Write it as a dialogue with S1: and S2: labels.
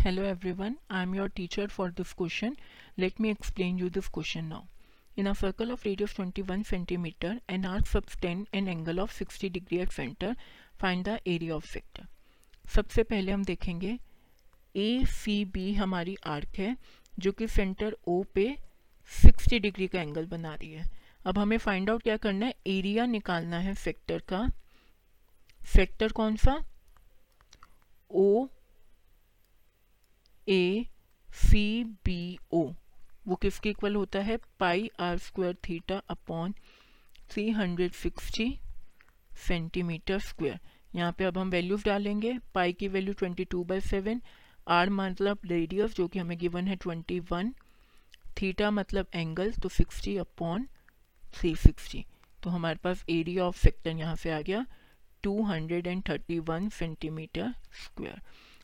S1: Hello everyone I am your teacher for this question let me explain you this question now in a circle of radius twenty one centimetre an arc subtend an angle of sixty degree at centre find the area of sector सबसे पहले हम देखेंगे ए C B हमारी arc है, जो कि centre O पे sixty degree का एंगल बना रही है। अब हमें फाइंड आउट क्या करना है? एरिया निकालना है सेक्टर का। सेक्टर कौन सा? ओ ए सी बी ओ वो किसके इक्वल होता है? Pi R square theta upon three hundred sixty centimetre square यहाँ पे अब हम वैल्यूज़ डालेंगे. पाई की value twenty two by seven R मतलब रेडियस जो कि हमें गिवन है ट्वेंटी वन थीटा मतलब एंगल तो सिक्सटी अपॉन थ्री सिक्सटी तो हमारे पास एरिया ऑफ़ सेक्टर यहाँ से आ गया two hundred and thirty one centimetre square